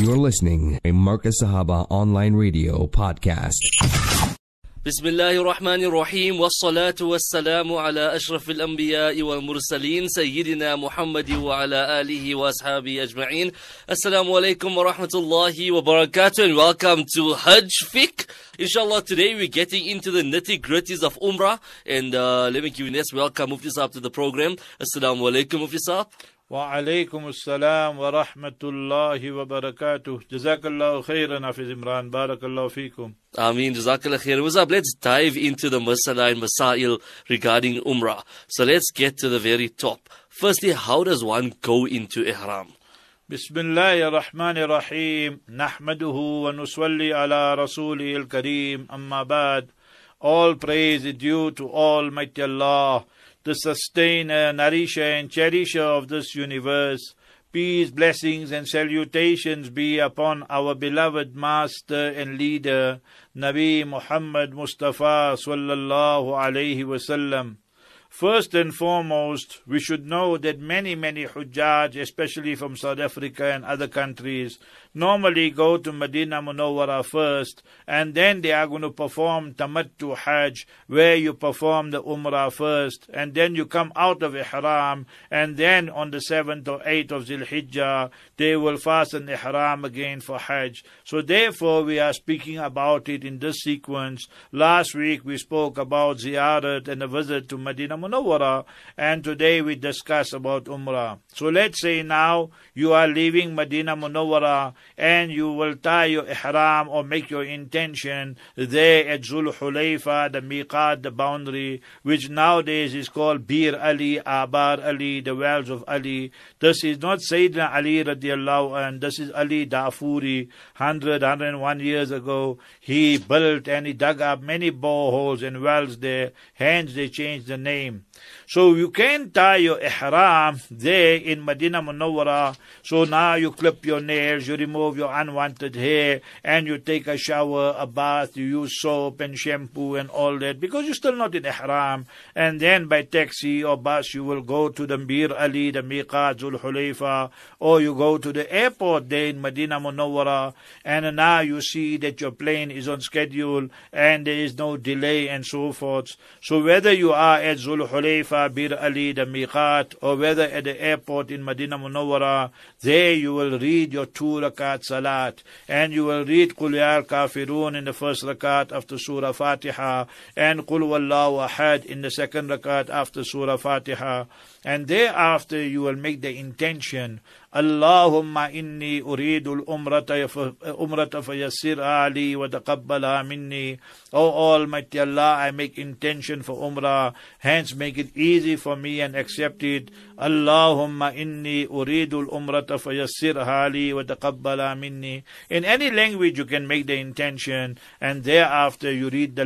You're listening a Marcus Sahaba online radio podcast. بسم الله الرحمن الرحيم والصلاة والسلام على أشرف الأنبياء والمرسلين سيدنا محمد وعلى آله وأصحابه أجمعين السلام عليكم ورحمة الله وبركاته and welcome to Hajj Fiqh. Inshallah, today we're getting into the nitty gritties of Umrah. And uh, let me give you a nice welcome, Mufti Saab, to the program. Assalamu alaikum, Mufti Saab. وعليكم السلام ورحمة الله وبركاته. جزاك الله خيرا في زمران بارك الله فيكم. آمين. جزاك الله خيرا. وزاب let's dive into the مسألة and مسائل regarding Umrah. So let's get to the very top. Firstly how does one go into Ihram? بسم الله الرحمن الرحيم نحمده ونصلي على رسوله الكريم أما بعد all praise due to Almighty Allah. The sustainer, nourisher, and cherisher of this universe. Peace, blessings, and salutations be upon our beloved Master and Leader, Nabi Muhammad Mustafa sallallahu alayhi wasallam. First and foremost, we should know that many, many Hujjaj, especially from South Africa and other countries, normally go to Medina Munawwara first, and then they are going to perform Tamattu Hajj, where you perform the Umrah first, and then you come out of Ihram, and then on the 7th or 8th of Zil Hijjah, they will fasten Ihram again for Hajj. So therefore, we are speaking about it in this sequence. Last week we spoke about Ziyarat and a visit to Medina Munawwara, and today we discuss about Umrah. So let's say now you are leaving Medina Munawwara and you will tie your ihram or make your intention there at Zul Hulayfa, the miqat, the boundary, which nowadays is called Bir Ali, Abar Ali, the wells of Ali. This is not Sayyidina Ali radiallahu and this is Ali Dafuri, 100, 101 years ago. He built and he dug up many boreholes and wells there, hence they changed the name. So you can tie your ihram there in Medina Munawwara. So now you clip your nails, you remove your unwanted hair, and you take a shower, a bath, you use soap and shampoo and all that because you're still not in ihram. And then by taxi or bus you will go to the Bir Ali, the Miqat, Zul Hulayfa, or you go to the airport there in Medina Munawwara, and now you see that your plane is on schedule and there is no delay and so forth. So whether you are at Zul Hulayfa Bir Ali, the Miqat, or whether at the airport in Medina Munawwara, there you will read your two rakat salat, and you will read Qul Ya Kafirun in the first rakat after Surah Fatiha, and Qul Wallahu Ahad in the second rakat after Surah Fatiha, and thereafter you will make the intention, Allahumma inni uridul umrata, umrata fayassir ali wa taqabbala minni. O Almighty Allah, I make intention for umrah, hence make it easy for me and accept it. Inni uridu al-umrata fayassirha li wa taqabbala minni. In any language you can make the intention and thereafter you read the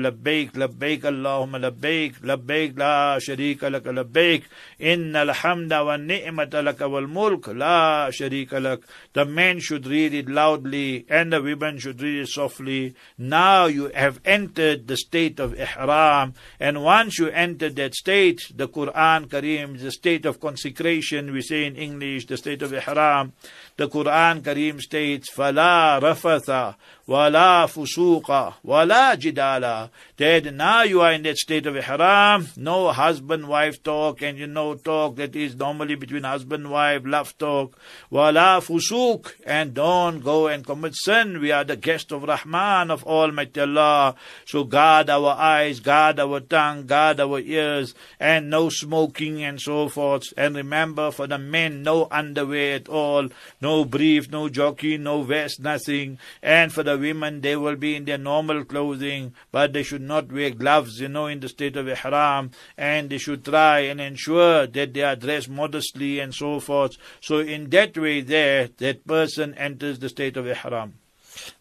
Allahumma labbaik, labbaik la sharika laka labbaik, inna alhamda wa ni'mata laka wal mulk la sharika lak. The men should read it loudly and the women should read it softly. Now you have entered the state of ihram, and once you enter that state, the Quran Kareem is the state of consecration, we say in English, the state of ihram. The Quran Kareem states, فَلَا رَفَثَ وَلَا فُسُوقَ وَلَا جِدَالَ That now you are in that state of ihram, no husband-wife talk, and you know talk that is normally between husband-wife, love talk, وَلَا فُسُوق And don't go and commit sin. We are the guest of Rahman, of Almighty Allah. So guard our eyes, guard our tongue, guard our ears, and no smoking and so forth. And remember, for the men, no underwear at all, no brief, no jockey, no vest, nothing. And for the women, they will be in their normal clothing, but they should not wear gloves, you know, in the state of ihram. And they should try and ensure that they are dressed modestly and so forth. So in that way there, that person enters the state of ihram.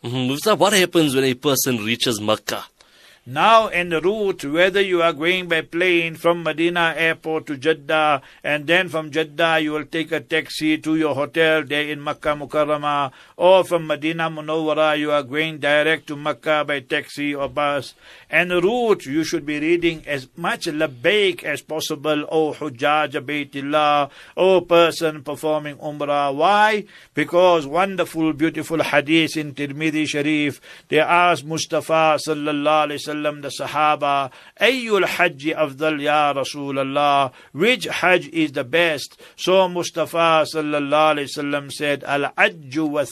Mm-hmm. What happens when a person reaches Makkah? Now en route, whether you are going by plane from Medina airport to Jeddah, and then from Jeddah you will take a taxi to your hotel there in Makkah Mukarramah, or from Medina Munawwara you are going direct to Makkah by taxi or bus. En route, you should be reading as much labbaik as possible, O Hujjaj Baytillah, O person performing Umrah. Why? Because wonderful, beautiful hadith in Tirmidhi Sharif, they asked Mustafa sallallahu alayhi wasallam, the Sahaba, Ayyul Hajj afdal ya Rasulallah, which Hajj is the best? So Mustafa sallallahu alayhi wasallam said, Al-Ajju wa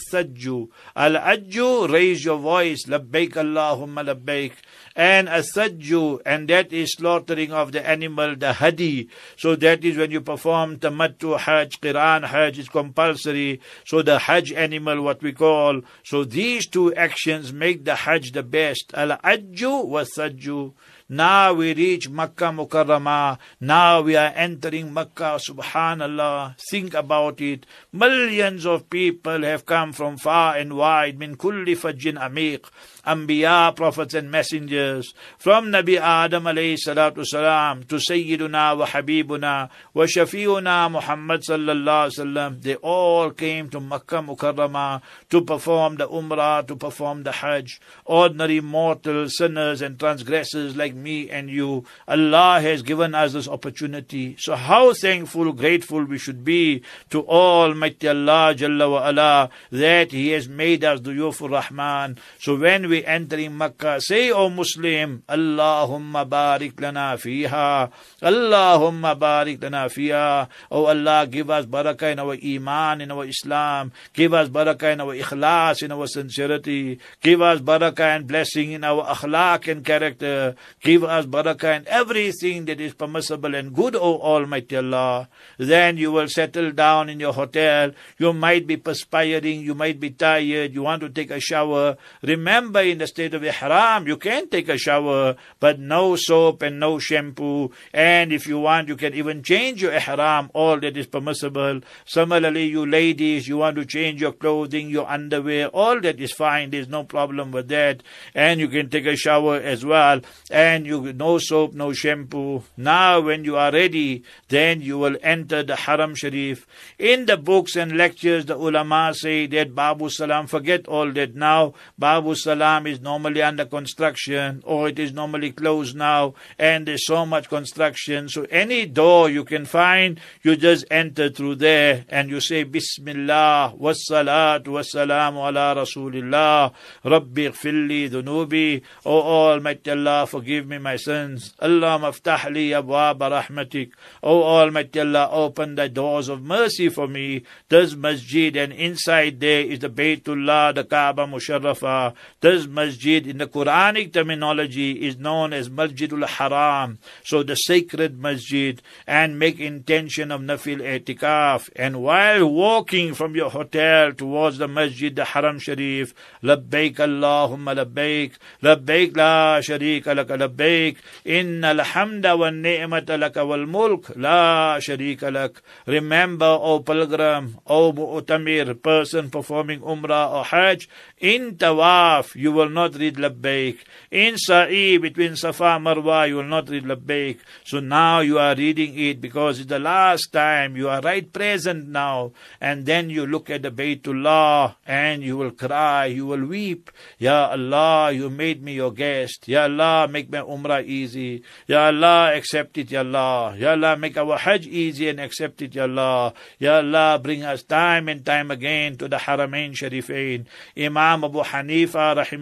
Al-Ajju, raise your voice, labbaik Allahumma labbaik and asajju, and that is slaughtering of the animal, the hadi. So that is when you perform tamattu hajj, qiran hajj is compulsory. So the hajj animal, what we call. So these two actions make the hajj the best. Al-ajju wa sajju. Now we reach Makkah Mukarramah. Now we are entering Makkah. Subhanallah. Think about it. Millions of people have come from far and wide. Min kulli fajjin amiq. Anbiya, prophets and messengers. From Nabi Adam alayhi salatu salam to Sayyiduna wa Habibuna wa Shafiuna Muhammad sallallahu wasallam. They all came to Makkah Mukarramah to perform the Umrah, to perform the Hajj. Ordinary mortal sinners and transgressors like me and you. Allah has given us this opportunity. So how thankful, grateful we should be to Almighty Allah Jalla wa ala that He has made us the Yufur Rahman. So when we entering Makkah, say, O Muslim, Allahumma barik lana fiha. Allahumma barik lana fiha. O Allah, give us barakah in our iman, in our Islam. Give us barakah in our ikhlas, in our sincerity. Give us barakah and blessing in our akhlaq and character. Give us barakah in everything that is permissible and good, O Almighty Allah. Then you will settle down in your hotel. You might be perspiring, you might be tired, you want to take a shower. Remember in the state of ihram, you can take a shower, but no soap and no shampoo. And if you want, you can even change your ihram, all that is permissible. Similarly, you ladies, you want to change your clothing, your underwear, all that is fine. There's no problem with that. And you can take a shower as well. And you no soap, no shampoo. Now, when you are ready, then you will enter the Haram Sharif. In the books and lectures, the ulama say that Babu Salam, forget all that now. Babu Salam is normally under construction or it is normally closed now and there's so much construction. So any door you can find, you just enter through there and you say Bismillah wassalatu wassalamu ala Rasulillah Rabbi gfirli Dunubi O Almighty Allah forgive me my sins. Allah maftah li abwab rahmatik. O Almighty Allah open the doors of mercy for me. This masjid and inside there is the Baytullah, the Kaaba Musharrafa. This masjid in the Quranic terminology is known as Masjidul Haram. So the sacred masjid and make intention of nafil etikaf. And while walking from your hotel towards the masjid, the Haram Sharif, labbaik Allahumma labbaik, labbaik la sharika laka labbaik, inna alhamda wa ni'mata laka wal mulk la sharika lak. Remember, O pilgrim, O mu'tamir, person performing umrah or hajj, in tawaf, you will not read labbaik. In sa'i, between Safa and Marwa, you will not read labbaik. So now you are reading it because it's the last time. You are right present now. And then you look at the Baytullah and you will cry, you will weep. Ya Allah, you made me your guest. Ya Allah, make my umrah easy. Ya Allah, accept it, Ya Allah. Ya Allah, make our hajj easy and accept it, Ya Allah. Ya Allah, bring us time and time again to the Haramain Sharifain. Imam Abu Hanifa, rahimahullah,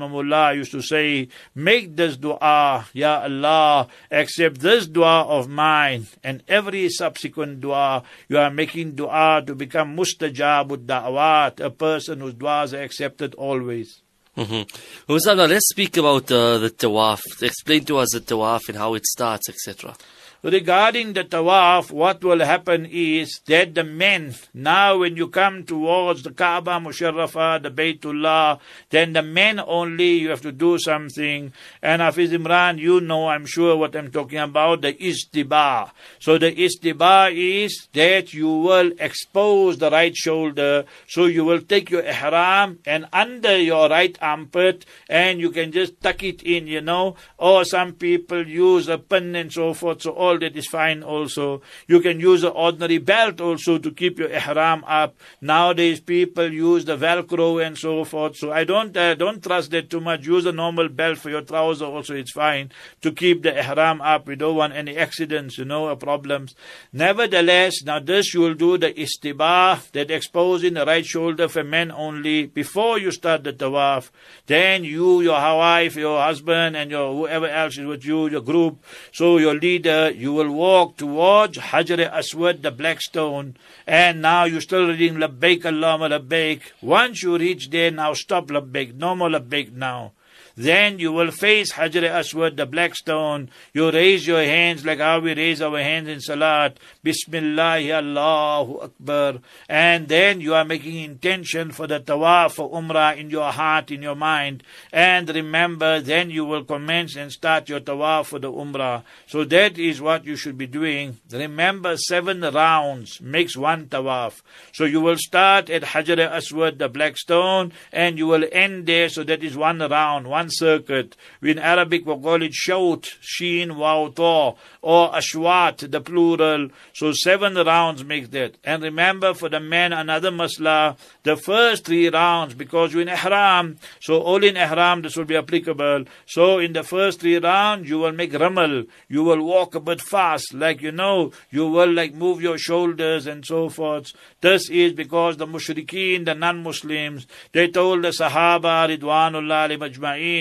used to say, make this dua, Ya Allah, accept this dua of mine and every subsequent dua, you are making dua to become mustajabud da'wat, a person whose duas are accepted always. Mm-hmm. Let's speak about uh, the tawaf. Explain to us the tawaf and how it starts, etc. regarding the tawaf, what will happen is that the men, now when you come towards the Kaaba Musharrafa, the Baytullah, then the men only, you have to do something. And Hafiz Imran, you know, I'm sure what I'm talking about, the istiba. So the istiba is that you will expose the right shoulder, so you will take your ihram and under your right armpit, and you can just tuck it in, you know, or some people use a pin and so forth, so all that is fine also. You can use an ordinary belt also to keep your ihram up. Nowadays people use the velcro and so forth, so I don't, uh, don't trust that too much. Use a normal belt for your trouser also, it's fine to keep the ihram up. We don't want any accidents, you know, or problems. Nevertheless, now this you will do the istibah, that exposing the right shoulder for men only before you start the tawaf. Then you, your wife, your husband, and your whoever else is with you, your group, so your leader, you will walk towards Hajar Aswad, the black stone, and now you're still reading Labbaik Allahumma Labbaik. Once you reach there, now stop Labbaik, no more Labbaik now. Then you will face Hajar Aswad, the black stone. You raise your hands like how we raise our hands in Salat. Bismillah, Allahu Akbar. And then you are making intention for the tawaf for Umrah in your heart, in your mind. And remember, then you will commence and start your tawaf for the Umrah. So that is what you should be doing. Remember, seven rounds makes one tawaf. So you will start at Hajar Aswad, the black stone, and you will end there. So that is one round, one one circuit. In Arabic, we call it shout, sheen, waw, or ashwat, the plural. So seven rounds make that. And remember, for the men, another masla, the first three rounds, because you're in ihram, so all in ihram, this will be applicable. So in the first three rounds, you will make ramal. You will walk a bit fast, like you know, you will like move your shoulders and so forth. This is because the mushrikeen, the non-Muslims, they told the Sahaba, Ridwanullah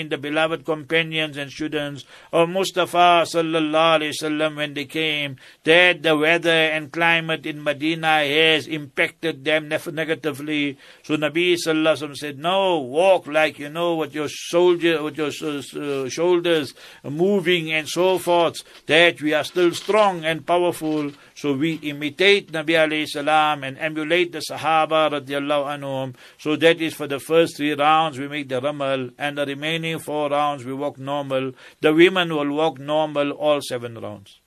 the beloved companions and students of Mustafa sallallahu alaihi wasallam when they came, that the weather and climate in Medina has impacted them negatively. So Nabi sallallahu alaihi wasallam said, "No, walk like you know with your soldier, with your uh, shoulders moving and so forth. That we are still strong and powerful." So we imitate Nabi alayhi salam and emulate the Sahaba radiallahu anhum. So that is for the first three rounds we make the ramal and the remaining four rounds we walk normal. The women will walk normal all seven rounds.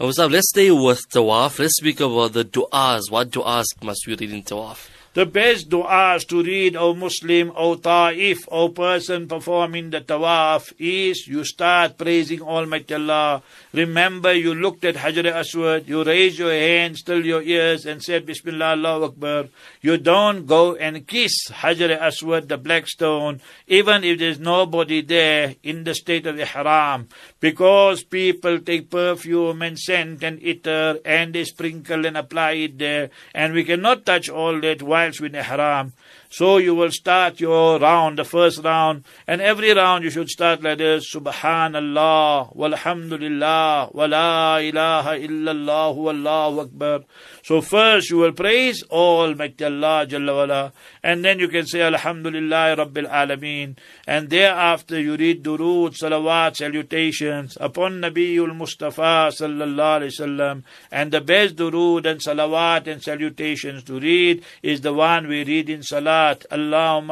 Now, let's stay with Tawaf. Let's speak about the du'as. What du'as must we read in Tawaf? The best du'as to read, O Muslim, O Ta'if, O person performing the tawaf, is you start praising Almighty Allah. Remember, you looked at Hajar Aswad, you raised your hands till your ears and said, Bismillah, Allahu Akbar. You don't go and kiss Hajar Aswad, the black stone, even if there's nobody there in the state of Ihram. Because people take perfume and scent and ether and they sprinkle and apply it there. And we cannot touch all that وایل شو ان احرام So you will start your round, the first round, and every round you should start like this, Subhanallah, walhamdulillah, wa la ilaha illallah, wallahu akbar. So first you will praise Almighty Allah Jalla wala, and then you can say Alhamdulillah Rabbil Alameen, and thereafter you read durood, salawat, salutations upon Nabiul Mustafa sallallahu alaihi wasallam, and the best durood and salawat and salutations to read is the one we read in salat.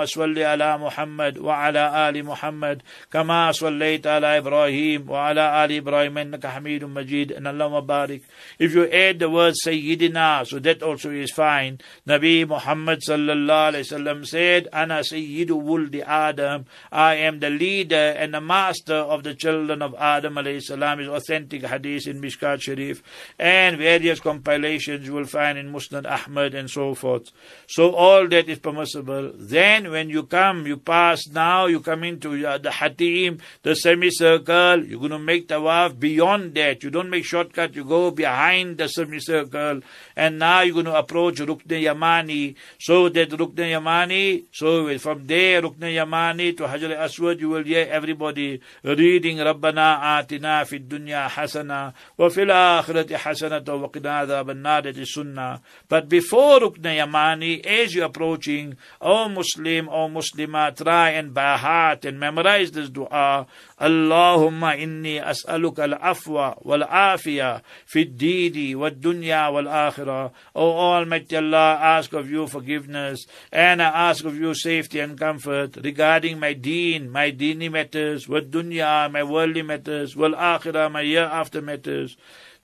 Salli ala Muhammad wa ala ali Muhammad, kama sallayta ala Ibrahim wa ala ali Ibrahim innaka Hamidum Majid, and Allahumma barik. If you add the word Sayyidina so that also is fine. Nabi Muhammad sallallahu alaihi wasallam said, "Ana sayyidu wuldi Adam." I am the leader and the master of the children of Adam alayhi salam. Is authentic hadith in Mishkat Sharif and various compilations you will find in Musnad Ahmad and so forth. So all that is permissible. Then when you come, you pass now, you come into uh, the Hatim, the semicircle. You're going to make tawaf beyond that. You don't make shortcut. You go behind the semicircle and now you're going to approach Rukn Yamani. So that Rukn Yamani, so from there, Rukn Yamani to Hajar Aswad, you will hear everybody reading Rabbana Atina fi dunya hasana wa fil akhirati hasanata wa qina Sunnah. But before Rukn Yamani, as you're approaching, O Muslim, O Muslimah, try and by heart and memorize this dua. Allahumma inni as'aluka al-afwa wal-afiyah fi dini wal-dunya wal-akhirah. O Almighty Allah, ask of you forgiveness and I ask of you safety and comfort regarding my deen, my deeny matters, wal-dunya, my worldly matters, wal-akhirah, my year after matters.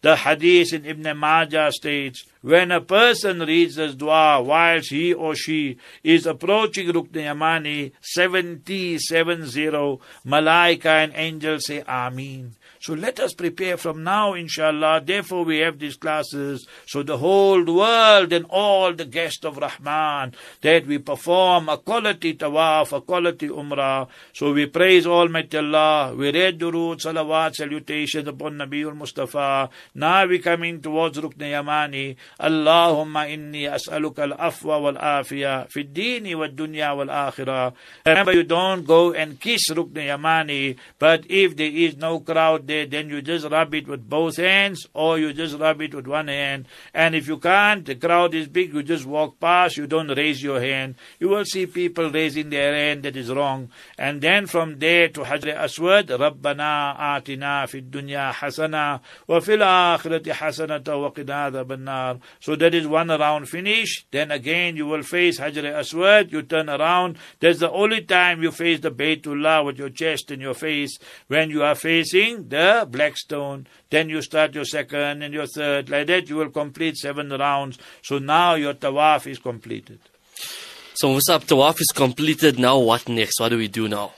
The hadith in Ibn Majah states, when a person reads this dua whilst he or she is approaching Rukn Yamani, 70, 70, Malaika and angels say Ameen. So let us prepare from now, inshallah. Therefore, we have these classes. So the whole world and all the guests of Rahman, that we perform a quality tawaf, a quality umrah. So we praise Almighty Allah. We read durood, salawat, salutations upon Nabiul Mustafa. Now we coming towards Rukn Yamani. Allahumma inni as'aluka al-afwa wal-afiyah fi dini wal-dunya wal-akhirah. Remember, you don't go and kiss Rukn Yamani, but if there is no crowd there, then you just rub it with both hands or you just rub it with one hand. And if you can't, the crowd is big, you just walk past, you don't raise your hand. You will see people raising their hand that is wrong. And then from there to Hajr Aswad, Rabbana atina fid dunya hasana wa fil akhirati hasana wa qina adhaban So that is one round finish. Then again you will face Hajr Aswad, you turn around. That's the only time you face the Baytullah with your chest and your face when you are facing the black stone. Then you start your second and your third. Like that, you will complete seven rounds. So now your tawaf is completed. So Musab, Tawaf is completed. Now what next? What do we do now?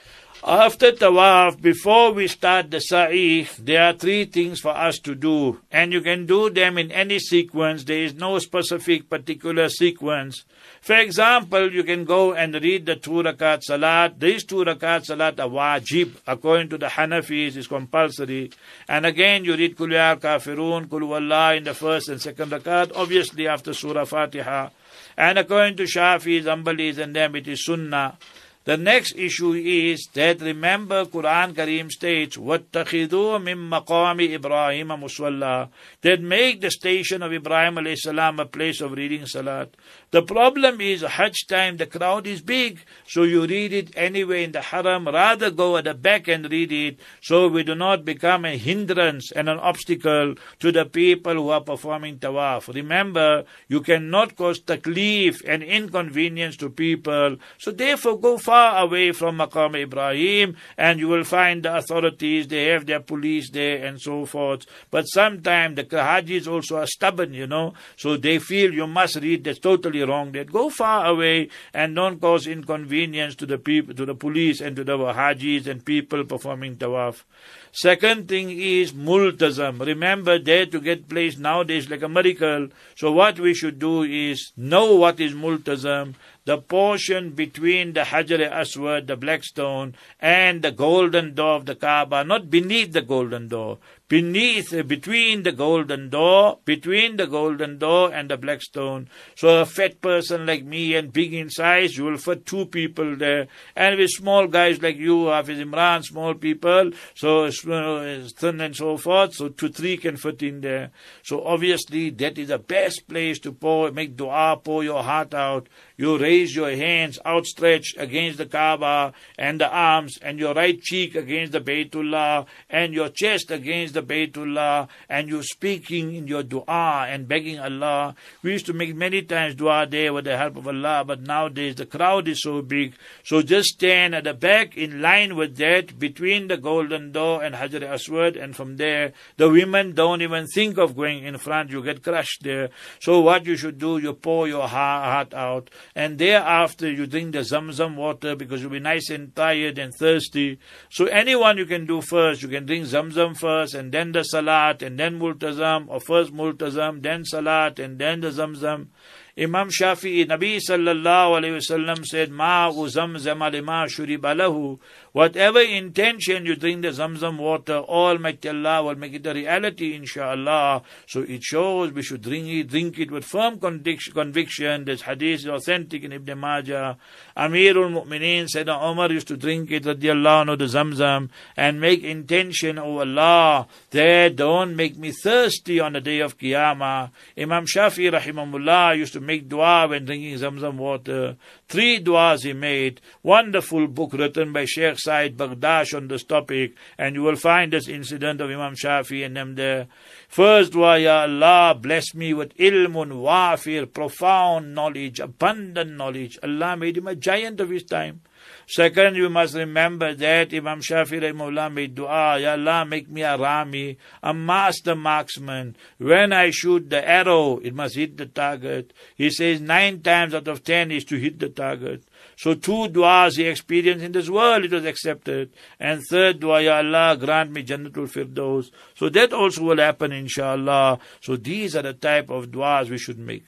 After tawaf, before we start the sa'i, there are three things for us to do. And you can do them in any sequence. There is no specific particular sequence. For example, you can go and read the two rakat salat. These two rakat salat are wajib. According to the Hanafis, is compulsory. And again, you read Qul Ya Kafirun, Kulwallah in the first and second rakat, obviously after Surah Fatiha. And according to Shafis, Hanbalis and them, it is Sunnah. The next issue is that remember Quran Kareem states وَاتَّخِذُوا مِن مَقَامِ إِبْرَاهِيمَ مُصَلَّى That make the station of Ibrahim alayhi salam a place of reading salat. The problem is Hajj time, the crowd is big, so you read it anyway in the Haram, rather go at the back and read it, so we do not become a hindrance and an obstacle to the people who are performing tawaf. Remember, you cannot cause taklif and inconvenience to people, so therefore go far away from Maqam Ibrahim, and you will find the authorities, they have their police there and so forth. But sometimes the Hajis also are stubborn, you know, so they feel you must read, that's totally wrong. That go far away and don't cause inconvenience to the people, to the police and to the Hajis and people performing tawaf. Second thing is multazam. Remember, there to get placed nowadays like a miracle. So what we should do is know what is multazam, the portion between the Hajar Aswad, the black stone, and the golden door of the Kaaba, not beneath the golden door, beneath, between the golden door, between the golden door and the black stone. So a fat person like me and big in size, you will fit two people there. And with small guys like you, Hafiz Imran, small people, so thin and so forth, so two, three can fit in there. So obviously that is the best place to pour, make dua, pour your heart out. You raise your hands outstretched against the Kaaba and the arms and your right cheek against the Baytullah and your chest against the Baytullah and you speaking in your dua and begging Allah. We used to make many times dua there with the help of Allah, but nowadays the crowd is so big. So just stand at the back in line with that between the golden door and Hajar Aswad and from there the women don't even think of going in front. You get crushed there. So what you should do, you pour your heart out and thereafter you drink the Zamzam water because you'll be nice and tired and thirsty. So anyone you can do first, you can drink Zamzam first and then the Salat and then Multazam or first Multazam, then Salat and then the Zamzam. Imam Shafi'i, Nabi sallallahu alayhi wasallam said, Ma'u zamzam lima shuriba lahu. Whatever intention you drink the zamzam water, Almighty Allah will make it a reality, inshallah. So it shows we should drink it, drink it with firm conviction. This hadith is authentic in Ibn Majah. Amirul Mu'mineen said Umar used to drink it, radiallahu anhu, the zamzam, and make intention, oh Allah, there don't make me thirsty on the day of Qiyamah. Imam Shafi, rahimahullah used to make dua when drinking Zamzam water. Three duas he made. Wonderful book written by Sheikh Said Bakdash on this topic, and you will find this incident of Imam Shafi and them there. First dua, Ya Allah, bless me with ilmun wafir, profound knowledge, abundant knowledge. Allah made him a giant of his time. Second, you must remember that Imam Shafi Rahimullah made dua, Ya Allah, make me a Rami, a master marksman. When I shoot the arrow, it must hit the target. He says nine times out of ten is to hit the target. So two du'as he experienced in this world, it was accepted. And third dua, Ya Allah, grant me Jannatul Firdaus. So that also will happen, inshallah. So these are the type of du'as we should make.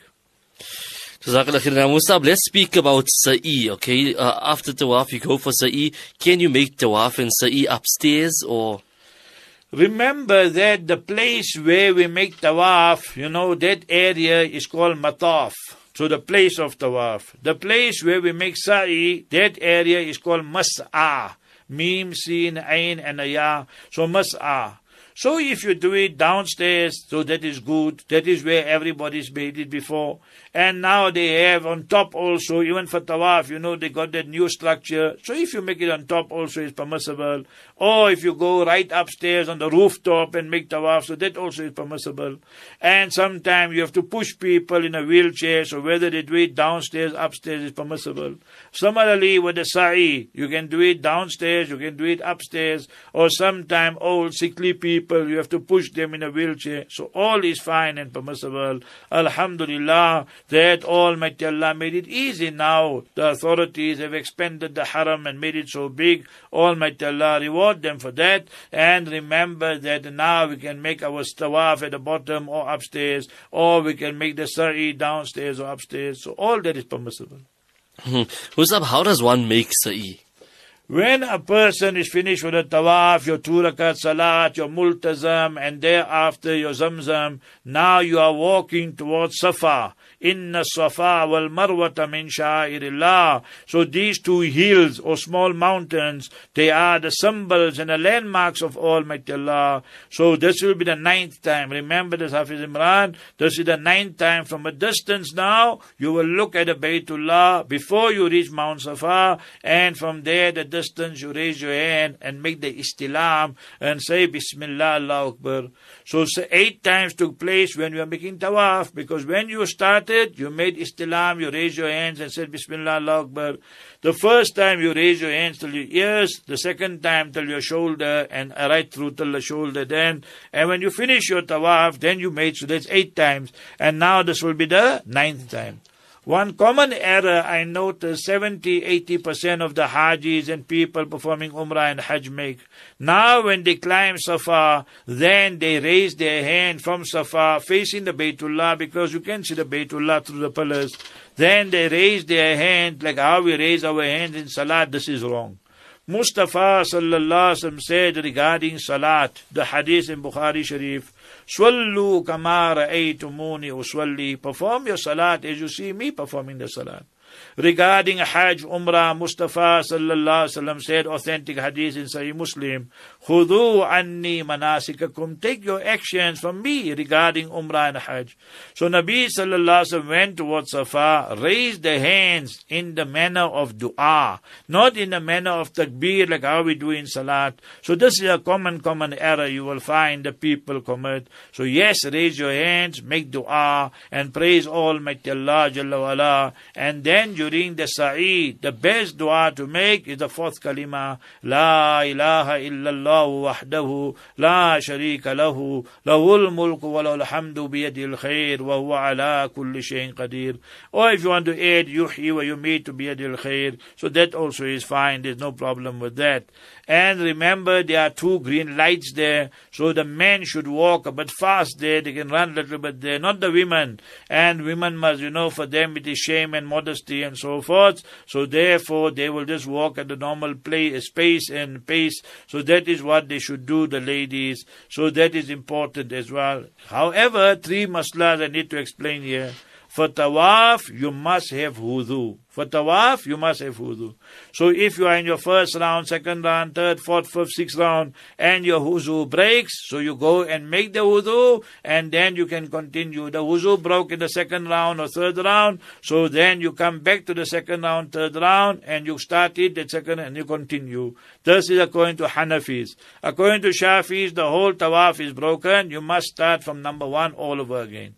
Jazakallah khairan. Musab, let's speak about Sa'i, okay? Uh, after Tawaf, you go for Sa'i. Can you make Tawaf and Sa'i upstairs or? Remember that the place where we make Tawaf, you know, that area is called Mataf. So the place of Tawaf. The place where we make Sa'i, that area is called Mas'a. Mim, Sin, Ain, and Ayah. So Mas'a. So if you do it downstairs, so that is good. That is where everybody's made it before. And now they have on top also, even for tawaf, you know, they got that new structure. So if you make it on top also is permissible. Or if you go right upstairs on the rooftop and make tawaf, so that also is permissible. And sometimes you have to push people in a wheelchair, so whether they do it downstairs, upstairs is permissible. Similarly, with the sa'i, you can do it downstairs, you can do it upstairs, or sometimes old sickly people, you have to push them in a wheelchair. So all is fine and permissible. Alhamdulillah that Almighty Allah made it easy now. The authorities have expanded the haram and made it so big. Almighty Allah reward them for that. And remember that now we can make our tawaf at the bottom or upstairs, or we can make the sa'i downstairs or upstairs. So all that is permissible. Hmm. Musab, how does one make Sa'i? When a person is finished with the tawaf, your two rakat salat, your multazam, and thereafter your zamzam, now you are walking towards Safa. Inna Safa wal Marwata min sha'irillah. So these two hills or small mountains, they are the symbols and the landmarks of Almighty Allah. So this will be the ninth time. Remember this Hafiz Imran, this is the ninth time from a distance now. You will look at the Baytullah before you reach Mount Safa and from there the distance you raise your hand and make the istilam and say Bismillah Allah Akbar. So eight times took place when you are making tawaf because when you started, you made istilam, you raised your hands and said Bismillah Allah Akbar. The first time you raise your hands till your ears, the second time till your shoulder, and right through till the shoulder then. And when you finish your tawaf, then you made, so that's eight times. And now this will be the ninth time. One common error I notice 70 80% of the Hajis and people performing Umrah and Hajj make. Now, when they climb Safa, then they raise their hand from Safa facing the Baytullah because you can see the Baytullah through the pillars. Then they raise their hand like how we raise our hands in Salat. This is wrong. Mustafa sallallahu alaihi wasallam said regarding Salat, the hadith in Bukhari Sharif, Swallu kama ra'aytumuni uswalli. Perform your salat as you see me performing the salat. Regarding Hajj, Umrah, Mustafa sallallahu wasallam said, authentic hadith in Sahih Muslim, Khudu anni manasikakum. Take your actions from me regarding Umrah and Hajj. So Nabi sallallahu wasallam went towards Safa, raised the hands in the manner of dua, not in the manner of takbir like how we do in Salat. So this is a common, common error you will find the people commit. So yes, raise your hands, make dua, and praise Almighty Allah Jalla and then during the Sa'i, the best dua to make is the fourth kalima, La ilaha illallah wahdahu, la sharika lahu, lahul mulk wa lahul hamdu biyadil khair, wa huwa ala kulli shayin qadir. Or if you want to add yuhyi wa yumeet biyadil khair, so that also is fine, there's no problem with that. And remember, there are two green lights there, so the men should walk a bit fast there, they can run a little bit there, not the women. And women must, you know, for them it is shame and modesty and so forth. So therefore, they will just walk at the normal play, uh, space and pace. So that is what they should do, the ladies. So that is important as well. However, three maslas I need to explain here. For tawaf, you must have wudu. For tawaf, you must have wudu. So if you are in your first round, second round, third, fourth, fifth, sixth round, and your wudu breaks, so you go and make the wudu, and then you can continue. The wudu broke in the second round or third round, so then you come back to the second round, third round, and you start it the second, and you continue. This is according to Hanafis. According to Shafis, the whole tawaf is broken. You must start from number one all over again.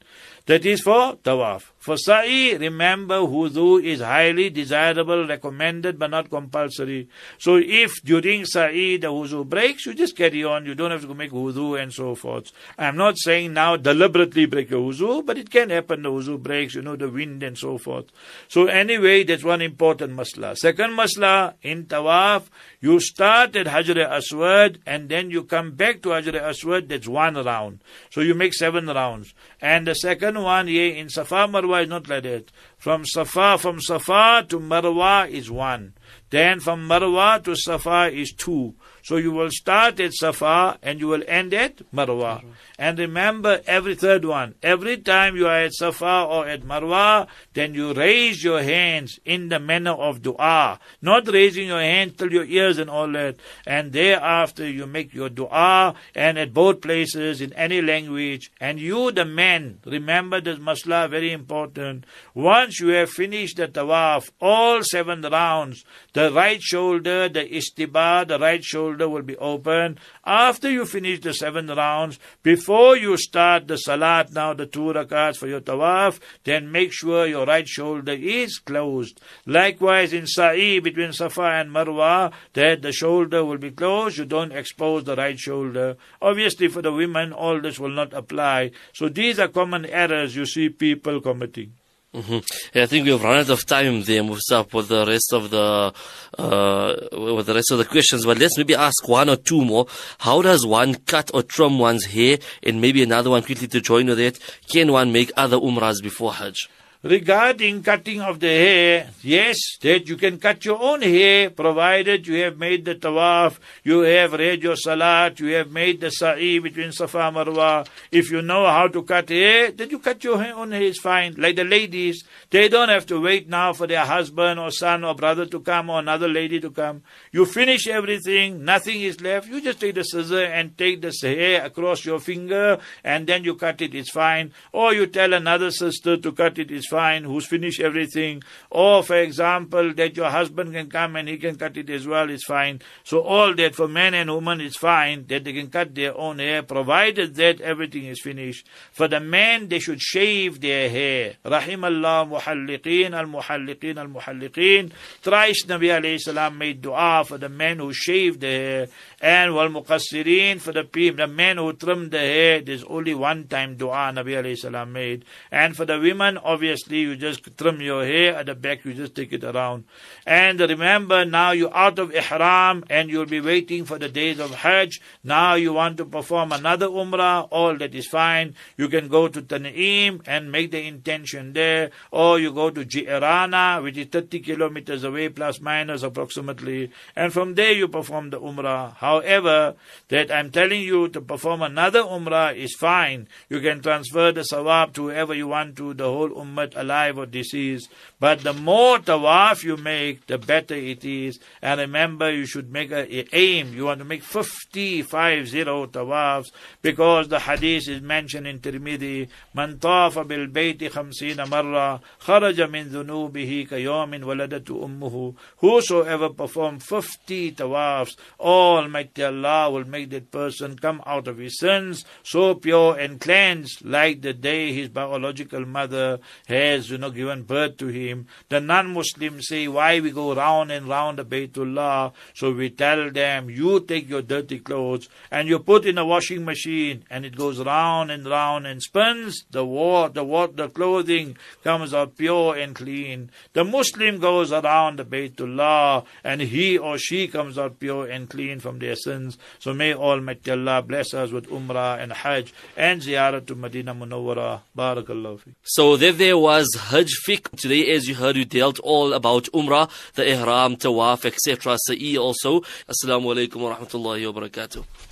That is for tawaf. For sa'i, remember wudu is highly desirable, recommended, but not compulsory. So if during sa'i the wudu breaks, you just carry on. You don't have to make wudu and so forth. I'm not saying now deliberately break your wudu, but it can happen the wudu breaks, you know, the wind and so forth. So anyway, that's one important masla. Second masla, in tawaf, you start at Hajar Aswad and then you come back to Hajar Aswad, that's one round. So you make seven rounds. And the second one yeah, in Safa Marwa is not like that. From Safa, from Safa to Marwa is one. Then from Marwa to Safa is two. So you will start at Safa and you will end at Marwa. And remember every third one. Every time you are at Safa or at Marwa, then you raise your hands in the manner of dua. Not raising your hands till your ears and all that. And thereafter you make your dua and at both places in any language. And you, the man, remember this masla very important. Once you have finished the tawaf, all seven rounds, the right shoulder, the istiba, the right shoulder will be open. After you finish the seven rounds, before you start the salat now, the two rakats for your tawaf, then make sure your right shoulder is closed. Likewise in sa'i between Safa and Marwa, that the shoulder will be closed. You don't expose the right shoulder. Obviously for the women, all this will not apply. So these are common errors you see people committing. Mm-hmm. I think we've run out of time there, Musab, with the rest of the uh, with the rest of the questions. But let's maybe ask one or two more. How does one cut or trim one's hair? And maybe another one quickly to join with it? Can one make other umrahs before Hajj? Regarding cutting of the hair, yes, that you can cut your own hair, provided you have made the tawaf, you have read your salat, you have made the sa'i between Safa and Marwa. If you know how to cut hair, then you cut your own hair is fine. Like the ladies, they don't have to wait now for their husband or son or brother to come or another lady to come. You finish everything, nothing is left. You just take the scissor and take the hair across your finger and then you cut it, it's fine. Or you tell another sister to cut it, it's fine, who's finished everything. Or, for example, that your husband can come and he can cut it as well, is fine. So all that for men and women is fine, that they can cut their own hair, provided that everything is finished. For the men, they should shave their hair. Rahim Allah muhalliqeen al-muhalliqeen al-muhalliqeen. Thrice Nabi alayhi salam made dua for the men who shaved their hair. And wal muqassirin for the people, the men who trimmed the hair, there's only one time dua Nabi alayhi salam made. And for the women, obviously, you just trim your hair at the back, you just take it around. And remember, now you're out of ihram and you'll be waiting for the days of Hajj. Now you want to perform another umrah, all that is fine. You can go to Tan'im and make the intention there, or you go to Ji'rana, which is 30 kilometers away, plus minus approximately, and from there you perform the umrah. However, that I'm telling you to perform another umrah is fine. You can transfer the sawab to whoever you want to, the whole ummah alive or deceased. But the more tawaf you make, the better it is. And remember, you should make a, aim. You want to make 50, 50 tawafs, because the hadith is mentioned in Tirmidhi, Man tafa bil bayti khamsina marra, kharaja min dhunubihi kayomin waladatu ummuhu. Whosoever perform 50 tawafs, Almighty Allah will make that person come out of his sins so pure and cleansed like the day his biological mother has, you know, given birth to him. The non-Muslims say, why we go round and round the Baytullah? So we tell them, you take your dirty clothes and you put in a washing machine and it goes round and round and spins. The water, the water, the clothing comes out pure and clean. The Muslim goes around the Baytullah and he or she comes out pure and clean from their sins. So may Almighty Allah bless us with Umrah and Hajj and Ziyarah to Medina Munawwara. Barakallahu. So there, there was Hajj fiqh. Today, as you heard, we dealt all about Umrah, the Ihram, Tawaf, etc. Sa'i also. Assalamu alaikum wa rahmatullahi wa barakatuh.